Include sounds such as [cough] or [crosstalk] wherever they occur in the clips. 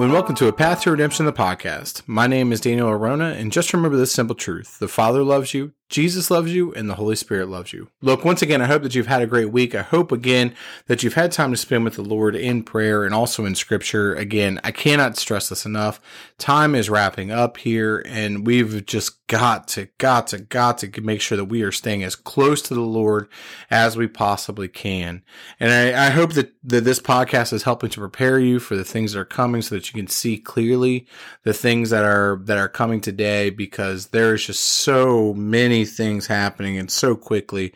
And welcome to A Path to Redemption, the podcast. My name is Daniel Arona, and just remember this simple truth the Father loves you, Jesus loves you and the Holy Spirit loves you. Look, once again, I hope that you've had a great week. I hope again that you've had time to spend with the Lord in prayer and also in scripture. Again, I cannot stress this enough. Time is wrapping up here and we've just got to, got to, got to make sure that we are staying as close to the Lord as we possibly can. And I, I hope that, that this podcast is helping to prepare you for the things that are coming so that you can see clearly the things that are, that are coming today because there's just so many things happening and so quickly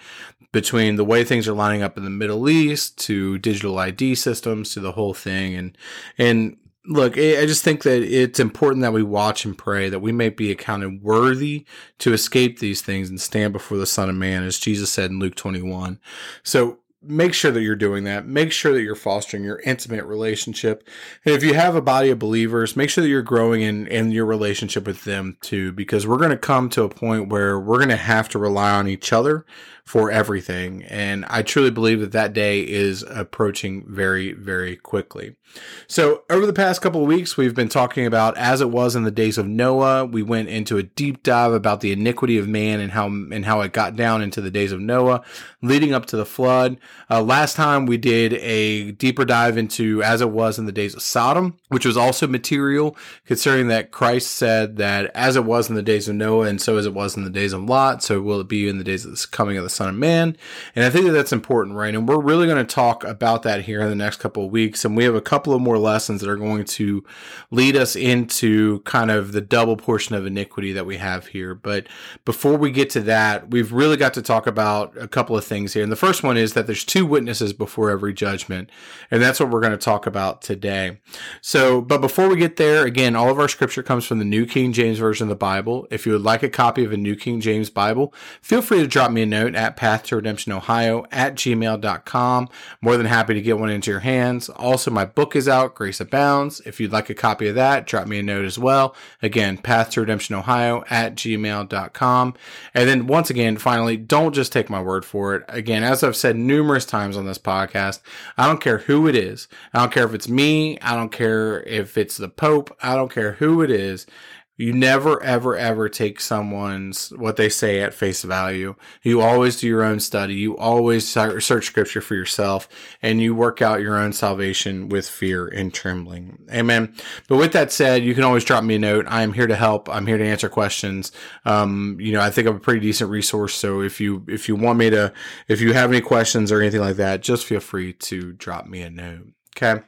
between the way things are lining up in the Middle East to digital ID systems to the whole thing. And, and look, I just think that it's important that we watch and pray that we may be accounted worthy to escape these things and stand before the Son of Man, as Jesus said in Luke 21. So make sure that you're doing that. Make sure that you're fostering your intimate relationship. And if you have a body of believers, make sure that you're growing in, in your relationship with them too, because we're going to come to a point where we're going to have to rely on each other for everything. And I truly believe that that day is approaching very, very quickly. So over the past couple of weeks, we've been talking about as it was in the days of Noah. We went into a deep dive about the iniquity of man and how, and how it got down into the days of Noah leading up to the flood. Uh, last time we did a deeper dive into as it was in the days of Sodom, which was also material considering that Christ said that as it was in the days of Noah and so as it was in the days of Lot, so will it be in the days of the coming of the Son of Man. And I think that that's important, right? And we're really going to talk about that here in the next couple of weeks. And we have a couple of more lessons that are going to lead us into kind of the double portion of iniquity that we have here. But before we get to that, we've really got to talk about a couple of things here. And the first one is that there's two witnesses before every judgment. And that's what we're going to talk about today. So, but before we get there, again, all of our scripture comes from the New King James Version of the Bible. If you would like a copy of a New King James Bible, feel free to drop me a note at path to redemption ohio at gmail.com. More than happy to get one into your hands. Also, my book is out, Grace Abounds. If you'd like a copy of that, drop me a note as well. Again, path to redemption ohio at gmail.com. And then once again, finally, don't just take my word for it. Again, as I've said numerous times on this podcast, I don't care who it is. I don't care if it's me. I don't care if it's the Pope. I don't care who it is. You never, ever, ever take someone's what they say at face value. You always do your own study. You always search scripture for yourself and you work out your own salvation with fear and trembling. Amen. But with that said, you can always drop me a note. I am here to help. I'm here to answer questions. Um, you know, I think I'm a pretty decent resource. So if you, if you want me to, if you have any questions or anything like that, just feel free to drop me a note. Okay.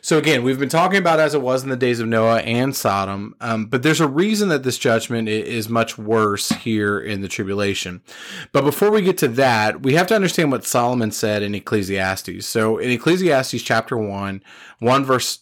So again, we've been talking about as it was in the days of Noah and Sodom, um, but there's a reason that this judgment is much worse here in the tribulation. But before we get to that, we have to understand what Solomon said in Ecclesiastes. So in Ecclesiastes chapter 1, 1 verse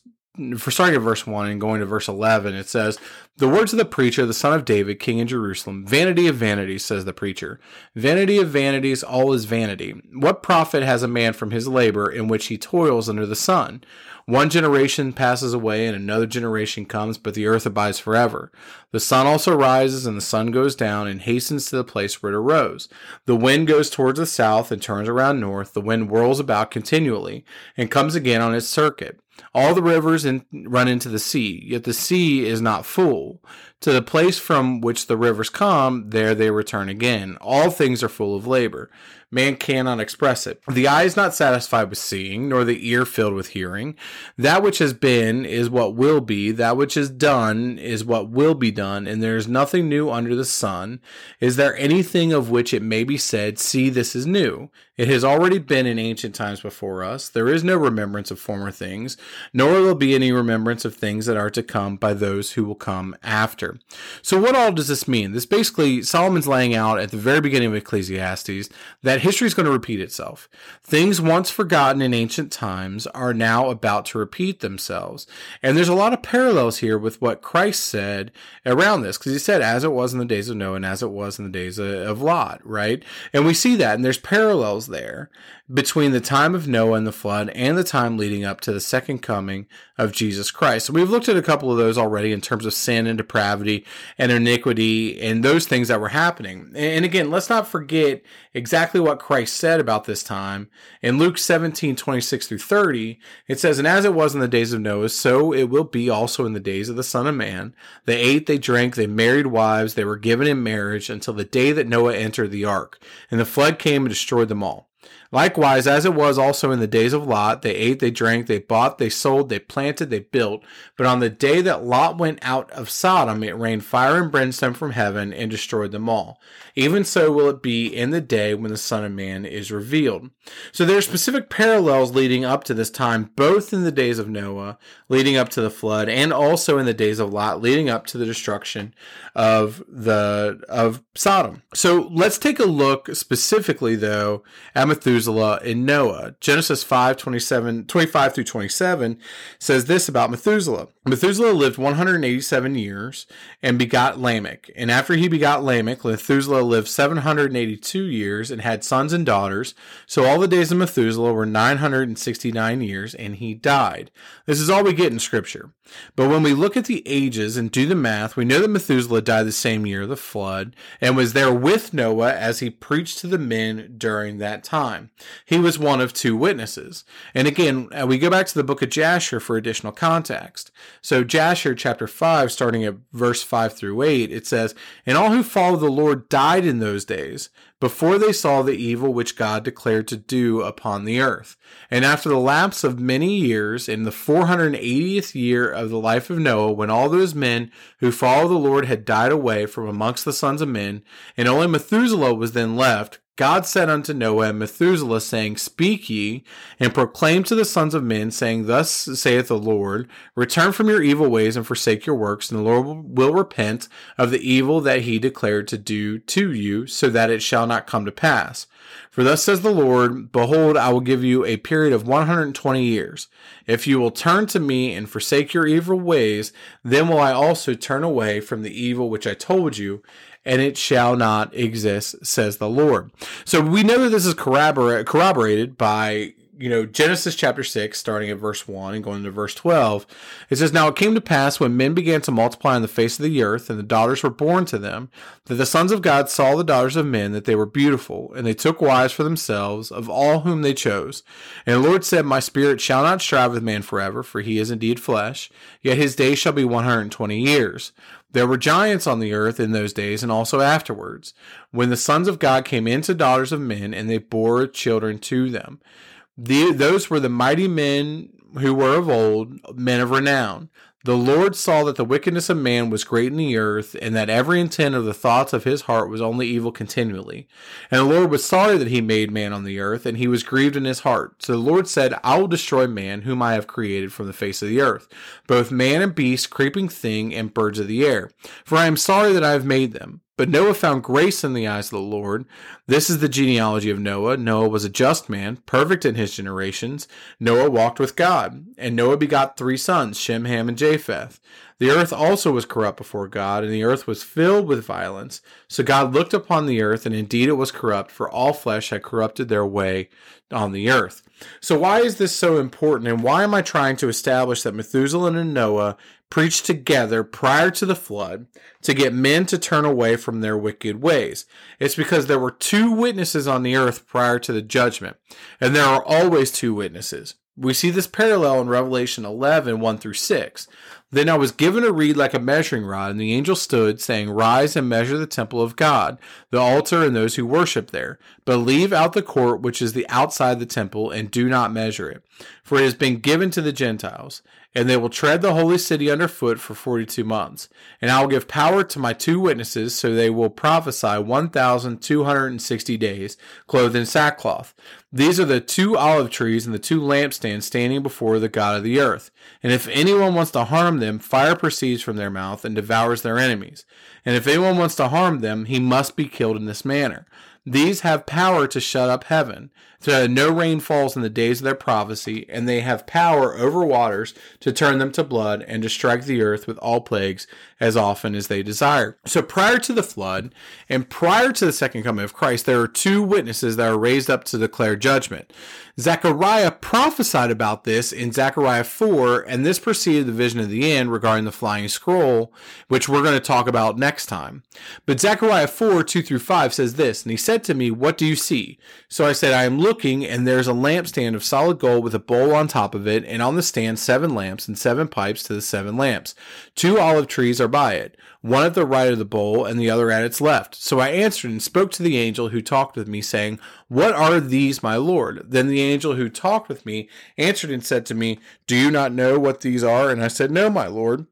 for starting at verse 1 and going to verse 11, it says, The words of the preacher, the son of David, king in Jerusalem, vanity of vanities, says the preacher. Vanity of vanities, all is vanity. What profit has a man from his labor in which he toils under the sun? One generation passes away and another generation comes, but the earth abides forever. The sun also rises and the sun goes down and hastens to the place where it arose. The wind goes towards the south and turns around north. The wind whirls about continually and comes again on its circuit. All the rivers in, run into the sea, yet the sea is not full. To the place from which the rivers come, there they return again. All things are full of labor man cannot express it. The eye is not satisfied with seeing, nor the ear filled with hearing. That which has been is what will be, that which is done is what will be done, and there is nothing new under the sun. Is there anything of which it may be said, See, this is new? It has already been in ancient times before us. There is no remembrance of former things, nor will there be any remembrance of things that are to come by those who will come after. So, what all does this mean? This basically, Solomon's laying out at the very beginning of Ecclesiastes that history is going to repeat itself. Things once forgotten in ancient times are now about to repeat themselves. And there's a lot of parallels here with what Christ said around this, because he said, as it was in the days of Noah and as it was in the days of Lot, right? And we see that, and there's parallels there between the time of Noah and the flood and the time leading up to the second coming of Jesus Christ. So we've looked at a couple of those already in terms of sin and depravity and iniquity and those things that were happening. And again, let's not forget exactly what Christ said about this time. In Luke 17, 26 through 30, it says, And as it was in the days of Noah, so it will be also in the days of the Son of Man. They ate, they drank, they married wives, they were given in marriage until the day that Noah entered the ark. And the flood came and destroyed them all. Likewise, as it was also in the days of Lot, they ate, they drank, they bought, they sold, they planted, they built. But on the day that Lot went out of Sodom, it rained fire and brimstone from heaven and destroyed them all. Even so will it be in the day when the Son of Man is revealed. So there are specific parallels leading up to this time, both in the days of Noah, leading up to the flood, and also in the days of Lot, leading up to the destruction of the of Sodom. So let's take a look specifically though at Methuselah and Noah. Genesis 5, 27, 25 through 27 says this about Methuselah. Methuselah lived 187 years and begot Lamech. And after he begot Lamech, Methuselah lived 782 years and had sons and daughters. So all the days of Methuselah were 969 years and he died. This is all we get in scripture. But when we look at the ages and do the math, we know that Methuselah died the same year of the flood and was there with Noah as he preached to the men during that time. He was one of two witnesses. And again, uh, we go back to the book of Jasher for additional context. So Jasher chapter 5, starting at verse 5 through 8, it says, And all who followed the Lord died in those days, before they saw the evil which God declared to do upon the earth. And after the lapse of many years, in the 480th year of the life of Noah, when all those men who followed the Lord had died away from amongst the sons of men, and only Methuselah was then left, God said unto Noah and Methuselah, saying, Speak ye, and proclaim to the sons of men, saying, Thus saith the Lord, Return from your evil ways and forsake your works, and the Lord will repent of the evil that he declared to do to you, so that it shall not come to pass. For thus says the Lord, Behold, I will give you a period of 120 years. If you will turn to me and forsake your evil ways, then will I also turn away from the evil which I told you, and it shall not exist, says the Lord. So we know that this is corroborated by you know, Genesis chapter 6, starting at verse 1 and going to verse 12, it says, Now it came to pass when men began to multiply on the face of the earth, and the daughters were born to them, that the sons of God saw the daughters of men, that they were beautiful, and they took wives for themselves of all whom they chose. And the Lord said, My spirit shall not strive with man forever, for he is indeed flesh, yet his days shall be 120 years. There were giants on the earth in those days and also afterwards, when the sons of God came into daughters of men, and they bore children to them. The, those were the mighty men who were of old, men of renown. The Lord saw that the wickedness of man was great in the earth, and that every intent of the thoughts of his heart was only evil continually. And the Lord was sorry that he made man on the earth, and he was grieved in his heart. So the Lord said, I will destroy man, whom I have created from the face of the earth, both man and beast, creeping thing, and birds of the air. For I am sorry that I have made them. But Noah found grace in the eyes of the Lord. This is the genealogy of Noah. Noah was a just man, perfect in his generations. Noah walked with God. And Noah begot three sons, Shem, Ham, and Japheth. The earth also was corrupt before God, and the earth was filled with violence. So God looked upon the earth, and indeed it was corrupt, for all flesh had corrupted their way on the earth. So, why is this so important, and why am I trying to establish that Methuselah and Noah preached together prior to the flood to get men to turn away from their wicked ways. It's because there were two witnesses on the earth prior to the judgment, and there are always two witnesses. We see this parallel in Revelation 11, 1 through 6. Then I was given a reed like a measuring rod, and the angel stood, saying, Rise and measure the temple of God, the altar, and those who worship there. But leave out the court which is the outside the temple, and do not measure it. For it has been given to the Gentiles and they will tread the holy city underfoot for 42 months. And I will give power to my two witnesses, so they will prophesy 1,260 days, clothed in sackcloth. These are the two olive trees and the two lampstands standing before the God of the earth. And if anyone wants to harm them, fire proceeds from their mouth and devours their enemies. And if anyone wants to harm them, he must be killed in this manner. These have power to shut up heaven, so that no rain falls in the days of their prophecy, and they have power over waters to turn them to blood and to strike the earth with all plagues as often as they desire. So prior to the flood and prior to the second coming of Christ, there are two witnesses that are raised up to declare judgment. Zechariah prophesied about this in Zechariah 4, and this preceded the vision of the end regarding the flying scroll, which we're going to talk about next time. But Zechariah 4, 2 through 5 says this, and he said to me, What do you see? So I said, I am looking, and there's a lampstand of solid gold with a bowl on top of it, and on the stand seven lamps and seven pipes to the seven lamps. Two olive trees are by it, one at the right of the bowl and the other at its left. So I answered and spoke to the angel who talked with me, saying, What are these, my Lord? Then the angel who talked with me answered and said to me, Do you not know what these are? And I said, No, my Lord.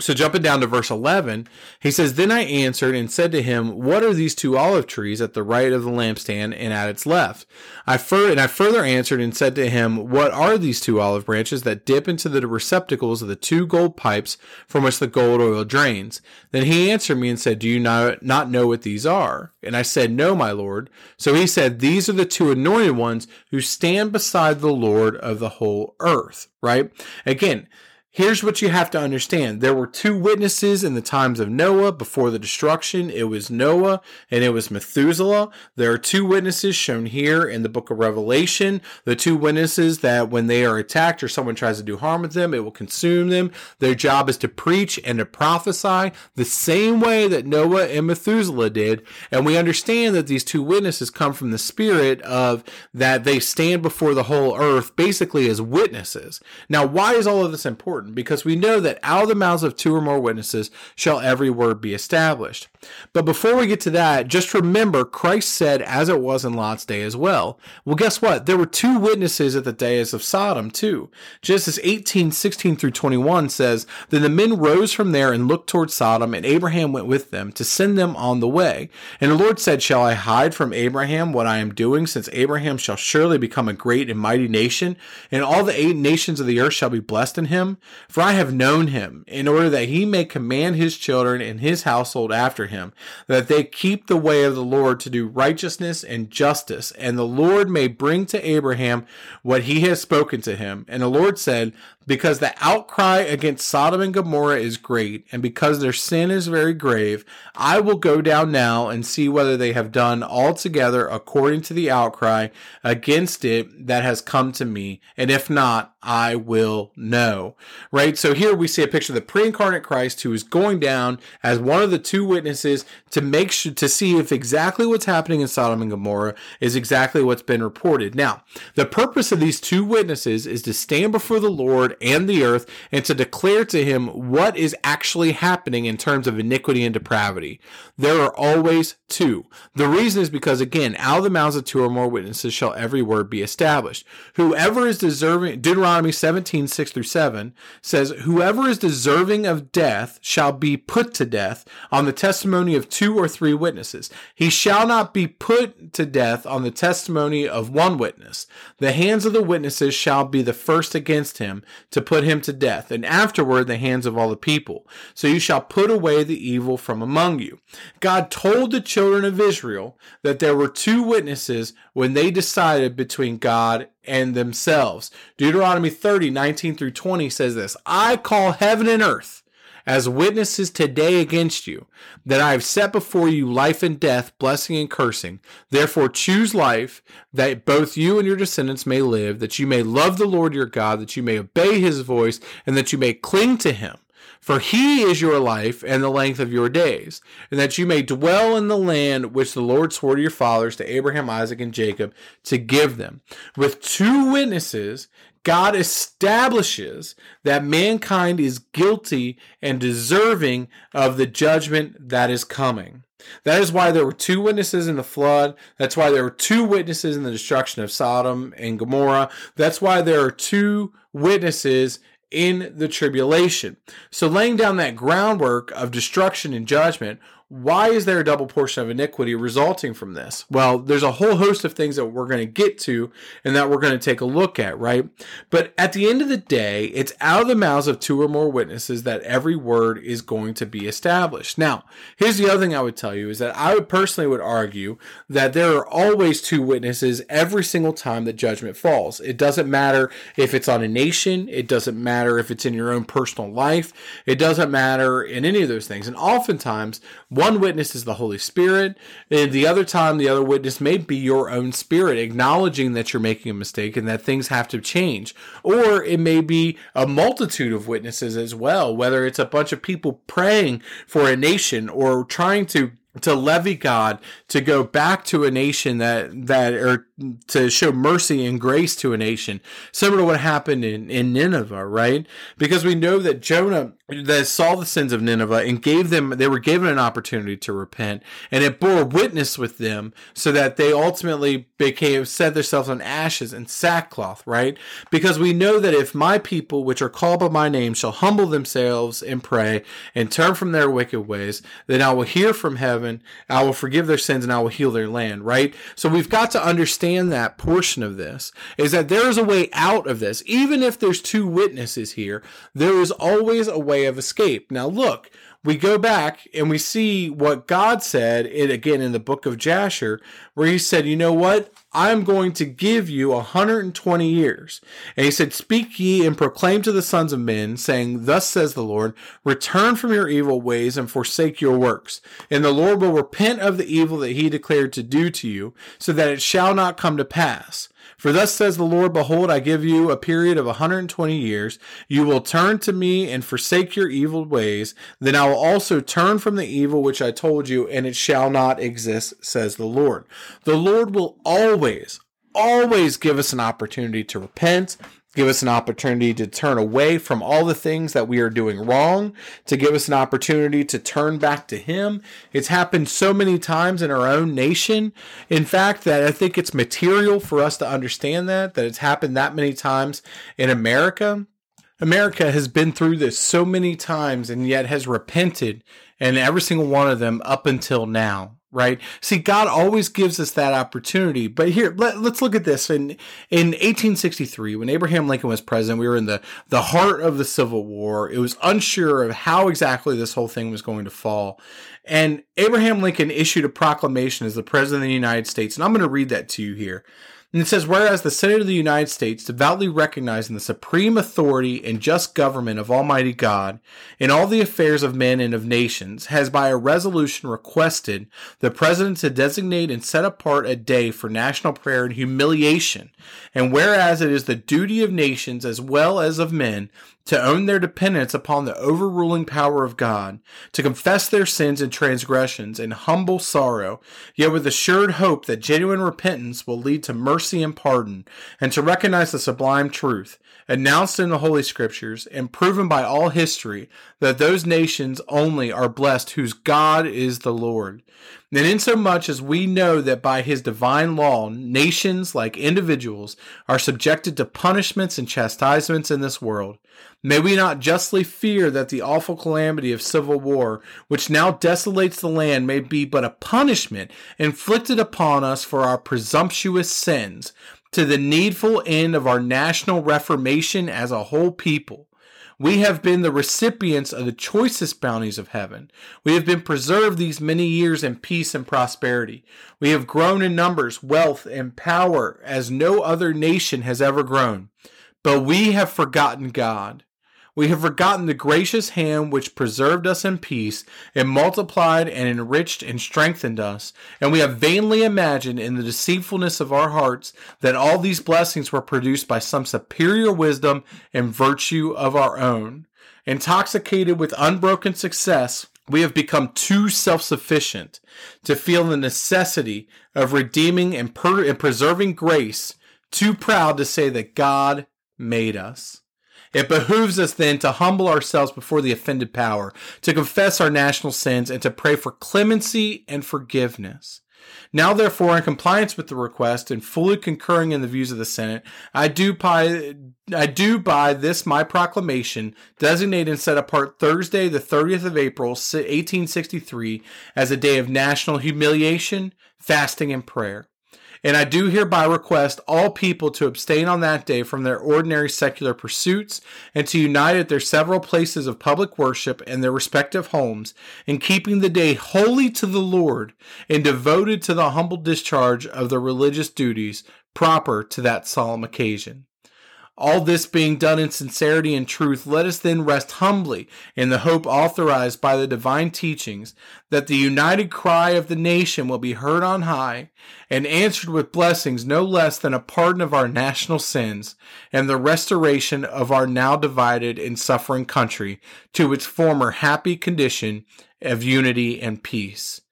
So jumping down to verse 11, he says, Then I answered and said to him, What are these two olive trees at the right of the lampstand and at its left? I fur- and I further answered and said to him, What are these two olive branches that dip into the receptacles of the two gold pipes from which the gold oil drains? Then he answered me and said, Do you not, not know what these are? And I said, No, my Lord. So he said, These are the two anointed ones who stand beside the Lord of the whole earth, right? Again, Here's what you have to understand. There were two witnesses in the times of Noah before the destruction. It was Noah and it was Methuselah. There are two witnesses shown here in the book of Revelation. The two witnesses that when they are attacked or someone tries to do harm with them, it will consume them. Their job is to preach and to prophesy the same way that Noah and Methuselah did. And we understand that these two witnesses come from the spirit of that they stand before the whole earth basically as witnesses. Now, why is all of this important? Important because we know that out of the mouths of two or more witnesses shall every word be established. But before we get to that, just remember Christ said, as it was in Lot's day as well. Well, guess what? There were two witnesses at the days of Sodom, too. Genesis 18, 16 through 21 says, Then the men rose from there and looked toward Sodom, and Abraham went with them to send them on the way. And the Lord said, Shall I hide from Abraham what I am doing, since Abraham shall surely become a great and mighty nation, and all the eight nations of the earth shall be blessed in him? For I have known him, in order that he may command his children and his household after him, that they keep the way of the Lord to do righteousness and justice, and the Lord may bring to Abraham what he has spoken to him. And the Lord said, because the outcry against Sodom and Gomorrah is great, and because their sin is very grave, I will go down now and see whether they have done altogether according to the outcry against it that has come to me, and if not, I will know. Right? So here we see a picture of the pre-incarnate Christ who is going down as one of the two witnesses to make sure to see if exactly what's happening in Sodom and Gomorrah is exactly what's been reported. Now, the purpose of these two witnesses is to stand before the Lord and the earth and to declare to him what is actually happening in terms of iniquity and depravity. There are always two. The reason is because again, out of the mouths of two or more witnesses shall every word be established. Whoever is deserving Deuteronomy Deuteronomy 17, 6 through 7 says, Whoever is deserving of death shall be put to death on the testimony of two or three witnesses. He shall not be put to death on the testimony of one witness. The hands of the witnesses shall be the first against him to put him to death, and afterward the hands of all the people. So you shall put away the evil from among you. God told the children of Israel that there were two witnesses when they decided between God and themselves. Deuteronomy 30, 19 through 20 says this I call heaven and earth as witnesses today against you, that I have set before you life and death, blessing and cursing. Therefore choose life, that both you and your descendants may live, that you may love the Lord your God, that you may obey his voice, and that you may cling to him. For he is your life and the length of your days, and that you may dwell in the land which the Lord swore to your fathers, to Abraham, Isaac, and Jacob, to give them. With two witnesses, God establishes that mankind is guilty and deserving of the judgment that is coming. That is why there were two witnesses in the flood. That's why there were two witnesses in the destruction of Sodom and Gomorrah. That's why there are two witnesses in the tribulation. So, laying down that groundwork of destruction and judgment, why is there a double portion of iniquity resulting from this? Well, there's a whole host of things that we're going to get to and that we're going to take a look at, right? But at the end of the day, it's out of the mouths of two or more witnesses that every word is going to be established. Now, here's the other thing I would tell you is that I would personally would argue that there are always two witnesses every single time that judgment falls. It doesn't matter if it's on a nation, it doesn't matter if it's in your own personal life, it doesn't matter in any of those things. And oftentimes, one witness is the Holy Spirit, and the other time, the other witness may be your own spirit, acknowledging that you're making a mistake and that things have to change. Or it may be a multitude of witnesses as well, whether it's a bunch of people praying for a nation or trying to to levy God to go back to a nation that that or to show mercy and grace to a nation, similar to what happened in, in Nineveh, right? Because we know that Jonah that saw the sins of Nineveh and gave them they were given an opportunity to repent and it bore witness with them so that they ultimately became set themselves on ashes and sackcloth right because we know that if my people which are called by my name shall humble themselves and pray and turn from their wicked ways then I will hear from heaven I will forgive their sins and I will heal their land right so we've got to understand that portion of this is that there is a way out of this even if there's two witnesses here there is always a way way of escape. Now, look, we go back and we see what God said, it again in the book of Jasher, where he said, You know what? I'm going to give you 120 years. And he said, Speak ye and proclaim to the sons of men, saying, Thus says the Lord, return from your evil ways and forsake your works. And the Lord will repent of the evil that he declared to do to you, so that it shall not come to pass. For thus says the Lord, Behold, I give you a period of 120 years. You will turn to me and forsake your evil ways. Then I will also turn from the evil which I told you, and it shall not exist, says the Lord. The Lord will always, always give us an opportunity to repent give us an opportunity to turn away from all the things that we are doing wrong, to give us an opportunity to turn back to Him. It's happened so many times in our own nation. In fact, that I think it's material for us to understand that, that it's happened that many times in America. America has been through this so many times and yet has repented and every single one of them up until now right? See, God always gives us that opportunity. But here, let, us look at this. In in 1863, when Abraham Lincoln was president, we were in the the heart of the Civil War. It was unsure of how exactly this whole thing was going to fall. And Abraham Lincoln issued a proclamation as the president of the United States, and I'm going to read that to you here. And it says, whereas the Senate of the United States, devoutly recognizing the supreme authority and just government of Almighty God in all the affairs of men and of nations, has by a resolution requested the President to designate and set apart a day for national prayer and humiliation. And whereas it is the duty of nations as well as of men to own their dependence upon the overruling power of God, to confess their sins and transgressions in humble sorrow, yet with assured hope that genuine repentance will lead to mercy and pardon, and to recognize the sublime truth, announced in the Holy Scriptures and proven by all history, that those nations only are blessed whose God is the Lord. And insomuch as we know that by his divine law, nations, like individuals, are subjected to punishments and chastisements in this world, may we not justly fear that the awful calamity of civil war, which now desolates the land, may be but a punishment inflicted upon us for our presumptuous sins, to the needful end of our national reformation as a whole people we have been the recipients of the choicest bounties of heaven. We have been preserved these many years in peace and prosperity. We have grown in numbers, wealth, and power as no other nation has ever grown. But we have forgotten God. We have forgotten the gracious hand which preserved us in peace and multiplied and enriched and strengthened us. And we have vainly imagined in the deceitfulness of our hearts that all these blessings were produced by some superior wisdom and virtue of our own. Intoxicated with unbroken success, we have become too self sufficient to feel the necessity of redeeming and, per- and preserving grace, too proud to say that God made us. It behooves us then to humble ourselves before the offended power, to confess our national sins, and to pray for clemency and forgiveness. Now, therefore, in compliance with the request and fully concurring in the views of the Senate, I do by I do by this my proclamation designate and set apart Thursday, the 30th of April, 1863, as a day of national humiliation, fasting, and prayer. And I do hereby request all people to abstain on that day from their ordinary secular pursuits and to unite at their several places of public worship and their respective homes in keeping the day holy to the Lord and devoted to the humble discharge of their religious duties proper to that solemn occasion. All this being done in sincerity and truth, let us then rest humbly in the hope authorized by the divine teachings that the united cry of the nation will be heard on high and answered with blessings no less than a pardon of our national sins and the restoration of our now divided and suffering country to its former happy condition of unity and peace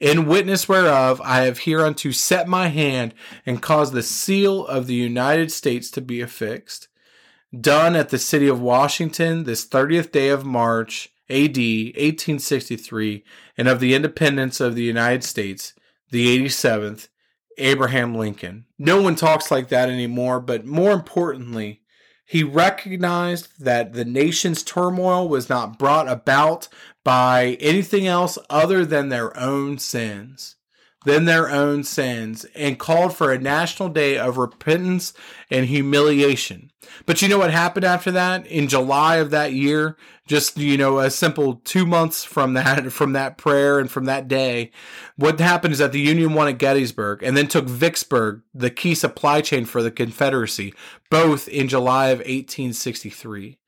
in witness whereof I have hereunto set my hand and caused the seal of the United States to be affixed. Done at the city of Washington this 30th day of March, AD 1863, and of the independence of the United States, the 87th, Abraham Lincoln. No one talks like that anymore, but more importantly, he recognized that the nation's turmoil was not brought about by anything else other than their own sins, than their own sins, and called for a national day of repentance and humiliation. But you know what happened after that? In July of that year, just you know, a simple two months from that [laughs] from that prayer and from that day, what happened is that the Union won at Gettysburg and then took Vicksburg, the key supply chain for the Confederacy, both in July of 1863.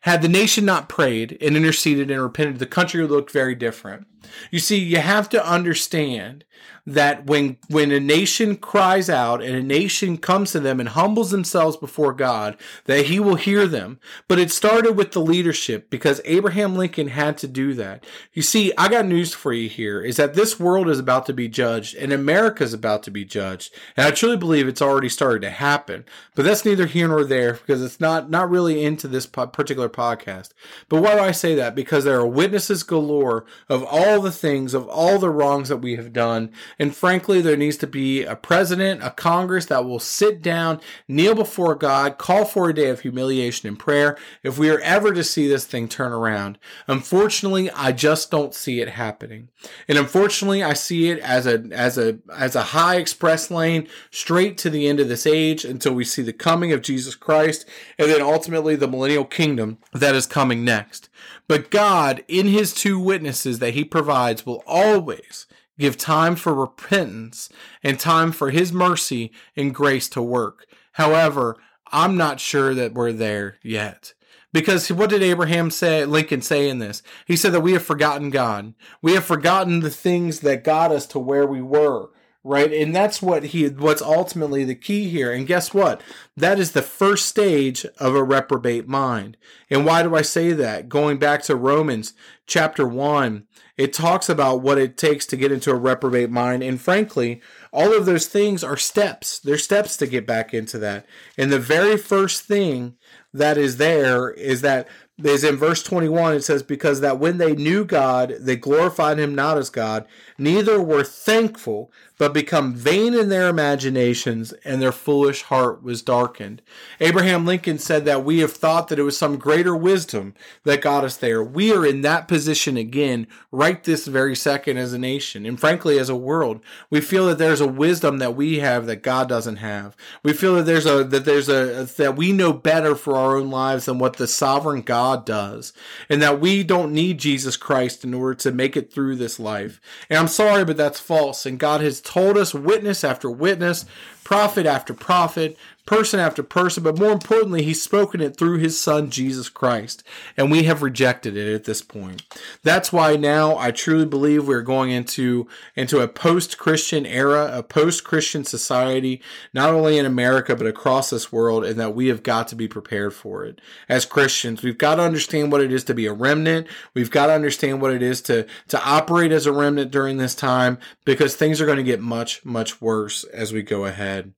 Had the nation not prayed and interceded and repented, the country would look very different. You see, you have to understand that when when a nation cries out and a nation comes to them and humbles themselves before God, that he will hear them. But it started with the leadership because Abraham Lincoln had to do that. You see, I got news for you here is that this world is about to be judged and America is about to be judged. And I truly believe it's already started to happen. But that's neither here nor there because it's not not really into this particular podcast. But why do I say that? Because there are witnesses galore of all the things of all the wrongs that we have done and frankly, there needs to be a president, a Congress that will sit down, kneel before God, call for a day of humiliation and prayer if we are ever to see this thing turn around. Unfortunately, I just don't see it happening. And unfortunately, I see it as a as a as a high express lane straight to the end of this age until we see the coming of Jesus Christ and then ultimately the millennial kingdom that is coming next. But God, in his two witnesses that he provides, will always Give time for repentance and time for His mercy and grace to work. However, I'm not sure that we're there yet. Because what did Abraham say, Lincoln say in this? He said that we have forgotten God. We have forgotten the things that got us to where we were right? And that's what he what's ultimately the key here. And guess what? That is the first stage of a reprobate mind. And why do i say that? Going back to romans chapter 1 it talks about what it takes to get into a reprobate mind. And frankly all of those things are steps. They're steps to get back into that. And the very first thing that is there is that is in verse 21 it says because that when they knew god they glorified him not as god neither were thankful but become vain in their imaginations, and their foolish heart was darkened. Abraham Lincoln said that we have thought that it was some greater wisdom that got us there. We are in that position again, right this very second as a nation, and frankly, as a world. We feel that there's a wisdom that we have that God doesn't have. We feel that there's a that there's a that we know better for our own lives than what the sovereign God does, and that we don't need Jesus Christ in order to make it through this life. And I'm sorry, but that's false. And God has told us witness after witness, prophet after prophet, person after person, but more importantly, he's spoken it through his son, Jesus Christ. And we have rejected it at this point. That's why now I truly believe we're going into, into a post-Christian era, a post-Christian society, not only in America, but across this world, and that we have got to be prepared for it. As Christians, we've got to understand what it is to be a remnant. We've got to understand what it is to, to operate as a remnant during this time, because things are going to get much, much worse as we go ahead.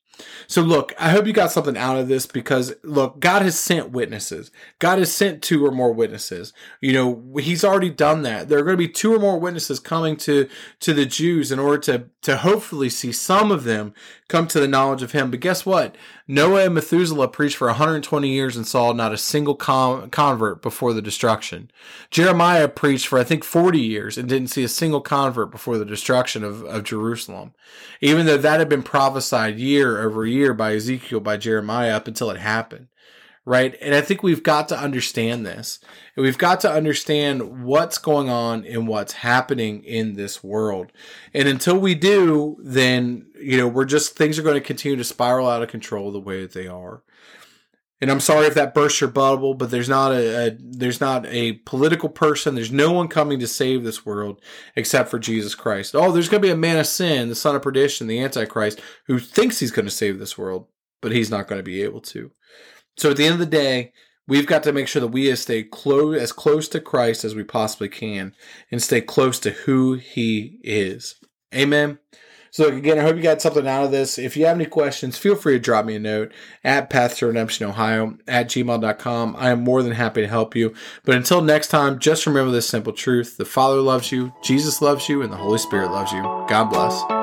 So look, I hope you got something out of this because look, God has sent witnesses. God has sent two or more witnesses. You know, he's already done that. There are going to be two or more witnesses coming to to the Jews in order to to hopefully see some of them come to the knowledge of him. But guess what? Noah and Methuselah preached for 120 years and saw not a single com- convert before the destruction. Jeremiah preached for I think 40 years and didn't see a single convert before the destruction of, of Jerusalem. Even though that had been prophesied year over year by Ezekiel, by Jeremiah up until it happened right? And I think we've got to understand this. And we've got to understand what's going on and what's happening in this world. And until we do, then, you know, we're just, things are going to continue to spiral out of control the way that they are. And I'm sorry if that bursts your bubble, but there's not a, a, there's not a political person. There's no one coming to save this world except for Jesus Christ. Oh, there's going to be a man of sin, the son of perdition, the Antichrist, who thinks he's going to save this world, but he's not going to be able to. So at the end of the day, we've got to make sure that we stay close as close to Christ as we possibly can and stay close to who he is. Amen. So again, I hope you got something out of this. If you have any questions, feel free to drop me a note at Path to Redemption Ohio at gmail.com. I am more than happy to help you. But until next time, just remember this simple truth. The Father loves you, Jesus loves you, and the Holy Spirit loves you. God bless.